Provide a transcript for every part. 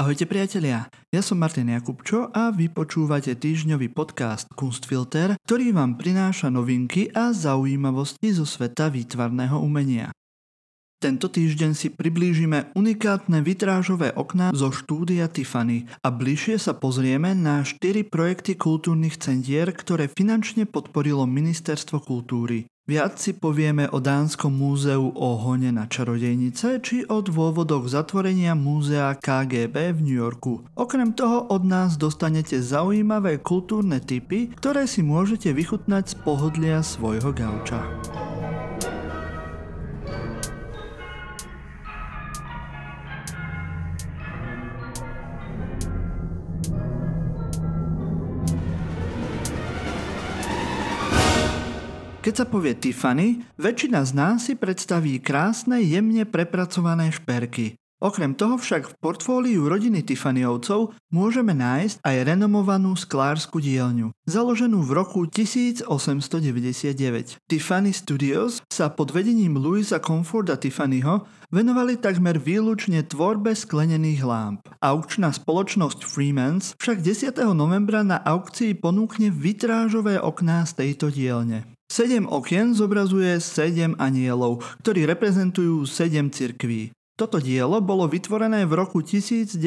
Ahojte priatelia, ja som Martin Jakubčo a vy počúvate týždňový podcast Kunstfilter, ktorý vám prináša novinky a zaujímavosti zo sveta výtvarného umenia. Tento týždeň si priblížime unikátne vitrážové okná zo štúdia Tiffany a bližšie sa pozrieme na 4 projekty kultúrnych centier, ktoré finančne podporilo Ministerstvo kultúry. Viac si povieme o Dánskom múzeu o hone na čarodejnice či o dôvodoch zatvorenia múzea KGB v New Yorku. Okrem toho od nás dostanete zaujímavé kultúrne typy, ktoré si môžete vychutnať z pohodlia svojho gauča. Keď sa povie Tiffany, väčšina z nás si predstaví krásne, jemne prepracované šperky. Okrem toho však v portfóliu rodiny Tiffanyovcov môžeme nájsť aj renomovanú sklársku dielňu, založenú v roku 1899. Tiffany Studios sa pod vedením Louisa Comforda Tiffanyho venovali takmer výlučne tvorbe sklenených lámp. Aukčná spoločnosť Freemans však 10. novembra na aukcii ponúkne vitrážové okná z tejto dielne. Sedem okien zobrazuje sedem anielov, ktorí reprezentujú sedem cirkví. Toto dielo bolo vytvorené v roku 1902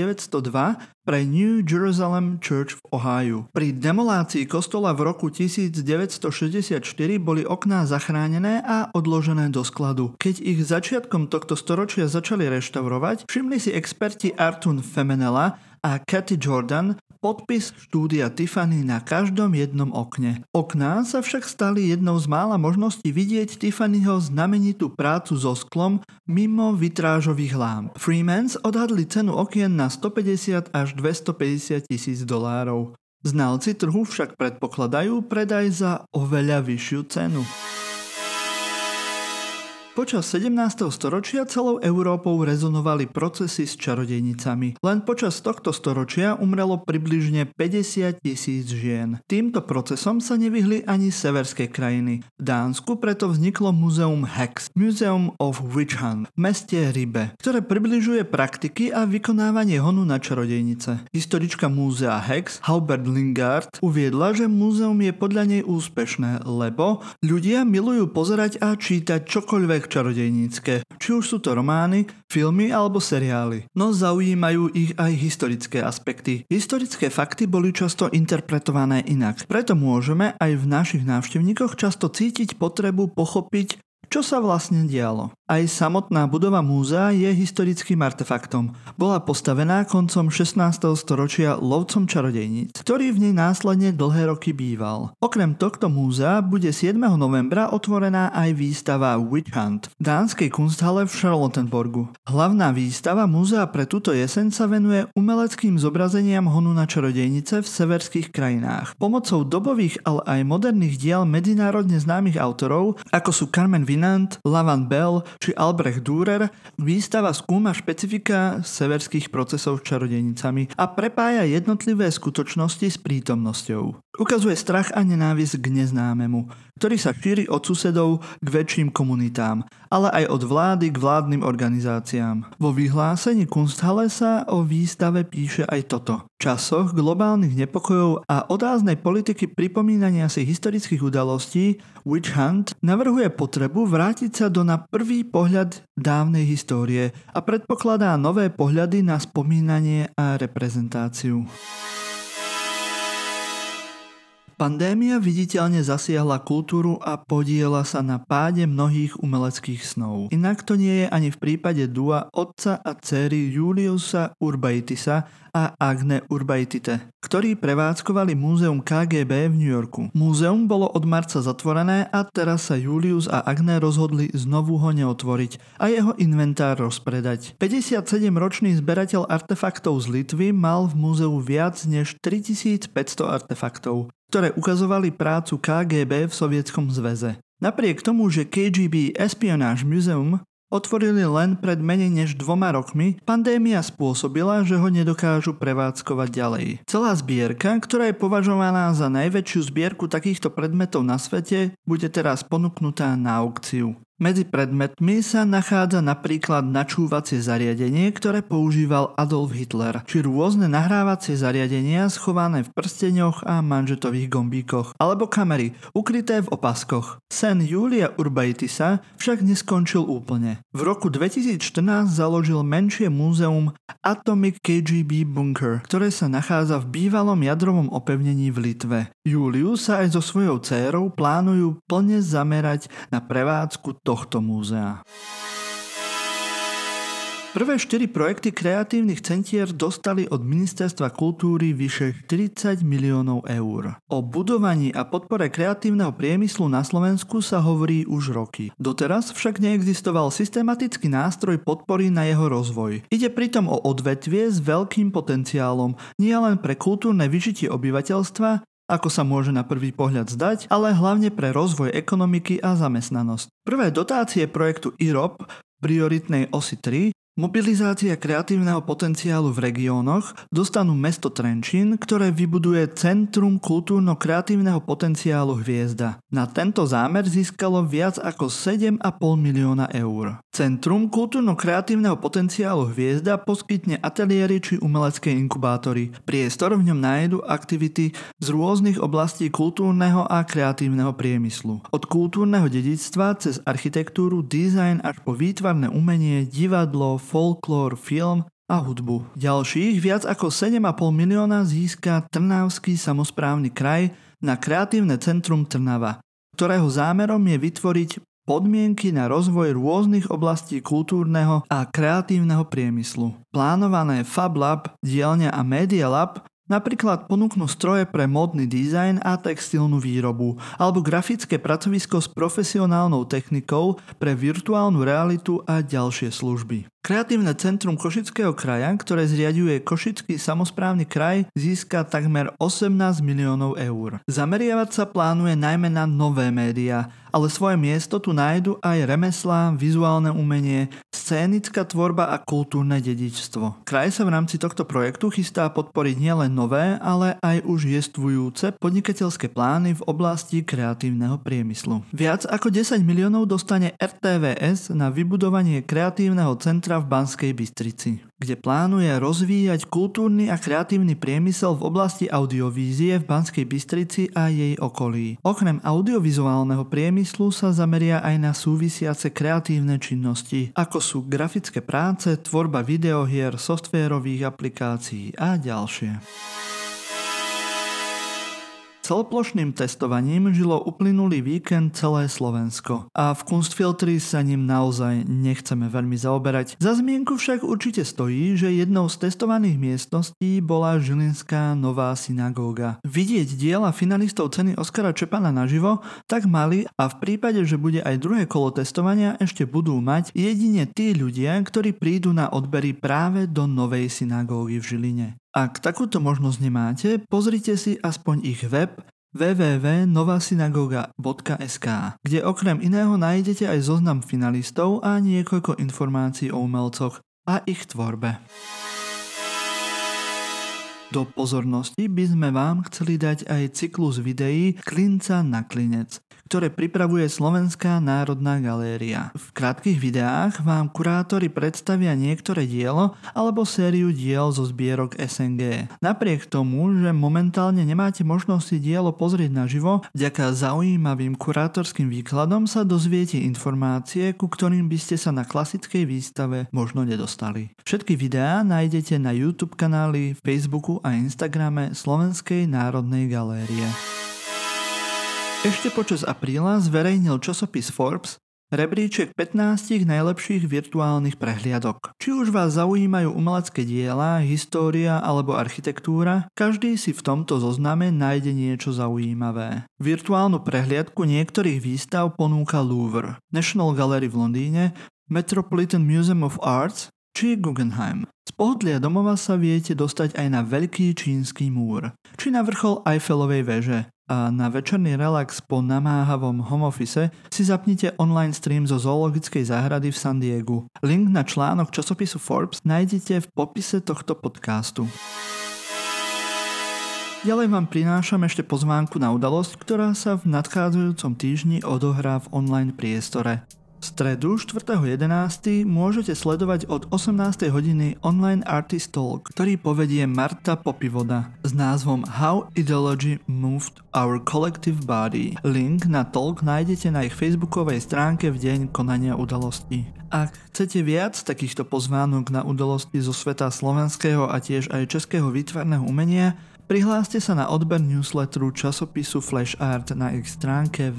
pre New Jerusalem Church v Ohio. Pri demolácii kostola v roku 1964 boli okná zachránené a odložené do skladu. Keď ich začiatkom tohto storočia začali reštaurovať, všimli si experti Artun Femenela a Cathy Jordan podpis štúdia Tiffany na každom jednom okne. Okná sa však stali jednou z mála možností vidieť Tiffanyho znamenitú prácu so sklom mimo vitrážových lámp. Freemans odhadli cenu okien na 150 až 250 tisíc dolárov. Znalci trhu však predpokladajú predaj za oveľa vyššiu cenu. Počas 17. storočia celou Európou rezonovali procesy s čarodejnicami. Len počas tohto storočia umrelo približne 50 tisíc žien. Týmto procesom sa nevyhli ani severské krajiny. V Dánsku preto vzniklo Muzeum Hex, Museum of Witch Hunt v meste Ribe, ktoré približuje praktiky a vykonávanie honu na čarodejnice. Historička múzea Hex, Halbert Lingard, uviedla, že múzeum je podľa nej úspešné, lebo ľudia milujú pozerať a čítať čokoľvek tak čarodejnícke, či už sú to romány, filmy alebo seriály. No zaujímajú ich aj historické aspekty. Historické fakty boli často interpretované inak. Preto môžeme aj v našich návštevníkoch často cítiť potrebu pochopiť, čo sa vlastne dialo? Aj samotná budova múzea je historickým artefaktom. Bola postavená koncom 16. storočia lovcom čarodejníc, ktorý v nej následne dlhé roky býval. Okrem tohto múzea bude 7. novembra otvorená aj výstava Witch Hunt v dánskej kunsthalle v Charlottenburgu. Hlavná výstava múzea pre túto jeseň sa venuje umeleckým zobrazeniam honu na čarodejnice v severských krajinách. Pomocou dobových, ale aj moderných diel medzinárodne známych autorov, ako sú Carmen Vin Tennant, Lavan Bell či Albrecht Dürer výstava skúma špecifika severských procesov s čarodejnicami a prepája jednotlivé skutočnosti s prítomnosťou. Ukazuje strach a nenávisť k neznámemu, ktorý sa šíri od susedov k väčším komunitám, ale aj od vlády k vládnym organizáciám. Vo vyhlásení Kunsthalle sa o výstave píše aj toto. V časoch globálnych nepokojov a odáznej politiky pripomínania si historických udalostí Witch Hunt navrhuje potrebu vrátiť sa do na prvý pohľad dávnej histórie a predpokladá nové pohľady na spomínanie a reprezentáciu. Pandémia viditeľne zasiahla kultúru a podiela sa na páde mnohých umeleckých snov. Inak to nie je ani v prípade Dua otca a céry Juliusa Urbaitisa a Agne Urbaitite, ktorí prevádzkovali múzeum KGB v New Yorku. Múzeum bolo od marca zatvorené a teraz sa Julius a Agne rozhodli znovu ho neotvoriť a jeho inventár rozpredať. 57-ročný zberateľ artefaktov z Litvy mal v múzeu viac než 3500 artefaktov ktoré ukazovali prácu KGB v Sovietskom zväze. Napriek tomu, že KGB Espionage Museum otvorili len pred menej než dvoma rokmi, pandémia spôsobila, že ho nedokážu prevádzkovať ďalej. Celá zbierka, ktorá je považovaná za najväčšiu zbierku takýchto predmetov na svete, bude teraz ponúknutá na aukciu. Medzi predmetmi sa nachádza napríklad načúvacie zariadenie, ktoré používal Adolf Hitler, či rôzne nahrávacie zariadenia schované v prsteňoch a manžetových gombíkoch, alebo kamery ukryté v opaskoch. Sen Julia Urbaitisa však neskončil úplne. V roku 2014 založil menšie múzeum Atomic KGB Bunker, ktoré sa nachádza v bývalom jadrovom opevnení v Litve. Juliu sa aj so svojou dcérou plánujú plne zamerať na prevádzku to tohto múzea. Prvé štyri projekty kreatívnych centier dostali od Ministerstva kultúry vyše 40 miliónov eur. O budovaní a podpore kreatívneho priemyslu na Slovensku sa hovorí už roky. Doteraz však neexistoval systematický nástroj podpory na jeho rozvoj. Ide pritom o odvetvie s veľkým potenciálom nielen pre kultúrne vyžitie obyvateľstva, ako sa môže na prvý pohľad zdať, ale hlavne pre rozvoj ekonomiky a zamestnanosť. Prvé dotácie projektu IROP prioritnej osy 3 Mobilizácia kreatívneho potenciálu v regiónoch dostanú mesto Trenčín, ktoré vybuduje Centrum kultúrno-kreatívneho potenciálu Hviezda. Na tento zámer získalo viac ako 7,5 milióna eur. Centrum kultúrno-kreatívneho potenciálu Hviezda poskytne ateliéry či umelecké inkubátory. Priestor v ňom nájdu aktivity z rôznych oblastí kultúrneho a kreatívneho priemyslu. Od kultúrneho dedičstva cez architektúru, dizajn až po výtvarné umenie, divadlo, folklór, film a hudbu. Ďalších viac ako 7,5 milióna získa Trnavský samozprávny kraj na kreatívne centrum Trnava, ktorého zámerom je vytvoriť podmienky na rozvoj rôznych oblastí kultúrneho a kreatívneho priemyslu. Plánované Fab Lab, dielňa a Media Lab Napríklad ponúknú stroje pre módny dizajn a textilnú výrobu, alebo grafické pracovisko s profesionálnou technikou pre virtuálnu realitu a ďalšie služby. Kreatívne centrum Košického kraja, ktoré zriaduje Košický samozprávny kraj, získa takmer 18 miliónov eur. Zameriavať sa plánuje najmä na nové médiá, ale svoje miesto tu nájdu aj remeslá, vizuálne umenie, scénická tvorba a kultúrne dedičstvo. Kraj sa v rámci tohto projektu chystá podporiť nielen nové, ale aj už jestvujúce podnikateľské plány v oblasti kreatívneho priemyslu. Viac ako 10 miliónov dostane RTVS na vybudovanie kreatívneho centra centra v Banskej Bystrici, kde plánuje rozvíjať kultúrny a kreatívny priemysel v oblasti audiovízie v Banskej Bystrici a jej okolí. Okrem audiovizuálneho priemyslu sa zameria aj na súvisiace kreatívne činnosti, ako sú grafické práce, tvorba videohier, softvérových aplikácií a ďalšie. Celoplošným testovaním žilo uplynulý víkend celé Slovensko a v Kunstfiltri sa ním naozaj nechceme veľmi zaoberať. Za zmienku však určite stojí, že jednou z testovaných miestností bola Žilinská nová synagóga. Vidieť diela finalistov ceny Oskara Čepana naživo tak mali a v prípade, že bude aj druhé kolo testovania ešte budú mať jedine tí ľudia, ktorí prídu na odbery práve do novej synagógy v Žiline. Ak takúto možnosť nemáte, pozrite si aspoň ich web www.novasinagoga.sk, kde okrem iného nájdete aj zoznam finalistov a niekoľko informácií o umelcoch a ich tvorbe. Do pozornosti by sme vám chceli dať aj cyklus videí Klinca na klinec, ktoré pripravuje Slovenská národná galéria. V krátkých videách vám kurátori predstavia niektoré dielo alebo sériu diel zo zbierok SNG. Napriek tomu, že momentálne nemáte možnosť si dielo pozrieť naživo, vďaka zaujímavým kurátorským výkladom sa dozviete informácie, ku ktorým by ste sa na klasickej výstave možno nedostali. Všetky videá nájdete na YouTube kanáli, Facebooku a Instagrame Slovenskej národnej galérie. Ešte počas apríla zverejnil časopis Forbes rebríček 15 najlepších virtuálnych prehliadok. Či už vás zaujímajú umelecké diela, história alebo architektúra, každý si v tomto zozname nájde niečo zaujímavé. Virtuálnu prehliadku niektorých výstav ponúka Louvre, National Gallery v Londýne, Metropolitan Museum of Arts či Guggenheim. Z pohodlia domova sa viete dostať aj na veľký čínsky múr, či na vrchol Eiffelovej veže, a na večerný relax po namáhavom home office si zapnite online stream zo zoologickej záhrady v San Diegu. Link na článok časopisu Forbes nájdete v popise tohto podcastu. Ďalej vám prinášam ešte pozvánku na udalosť, ktorá sa v nadchádzajúcom týždni odohrá v online priestore. Stredu 4.11. môžete sledovať od 18. hodiny online Artist Talk, ktorý povedie Marta Popivoda s názvom How Ideology Moved Our Collective Body. Link na talk nájdete na ich facebookovej stránke v deň konania udalosti. Ak chcete viac takýchto pozvánok na udalosti zo sveta slovenského a tiež aj českého výtvarného umenia, Prihláste sa na odber newsletteru časopisu Flash Art na ich stránke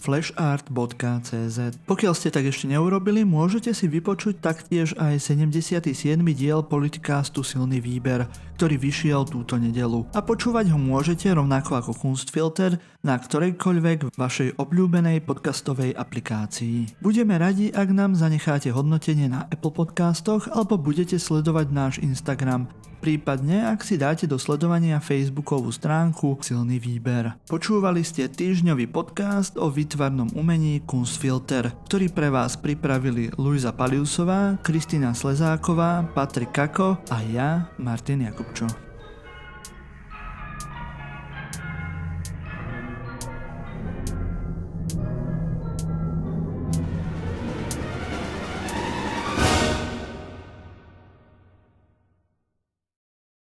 www.flashart.cz. Pokiaľ ste tak ešte neurobili, môžete si vypočuť taktiež aj 77. diel Politikástu Silný výber, ktorý vyšiel túto nedelu. A počúvať ho môžete rovnako ako Kunstfilter na ktorejkoľvek vašej obľúbenej podcastovej aplikácii. Budeme radi, ak nám zanecháte hodnotenie na Apple Podcastoch alebo budete sledovať náš Instagram prípadne ak si dáte do sledovania facebookovú stránku Silný výber. Počúvali ste týždňový podcast o výtvarnom umení Kunstfilter, ktorý pre vás pripravili Luisa Paliusová, Kristina Slezáková, Patrik Kako a ja, Martin Jakubčo.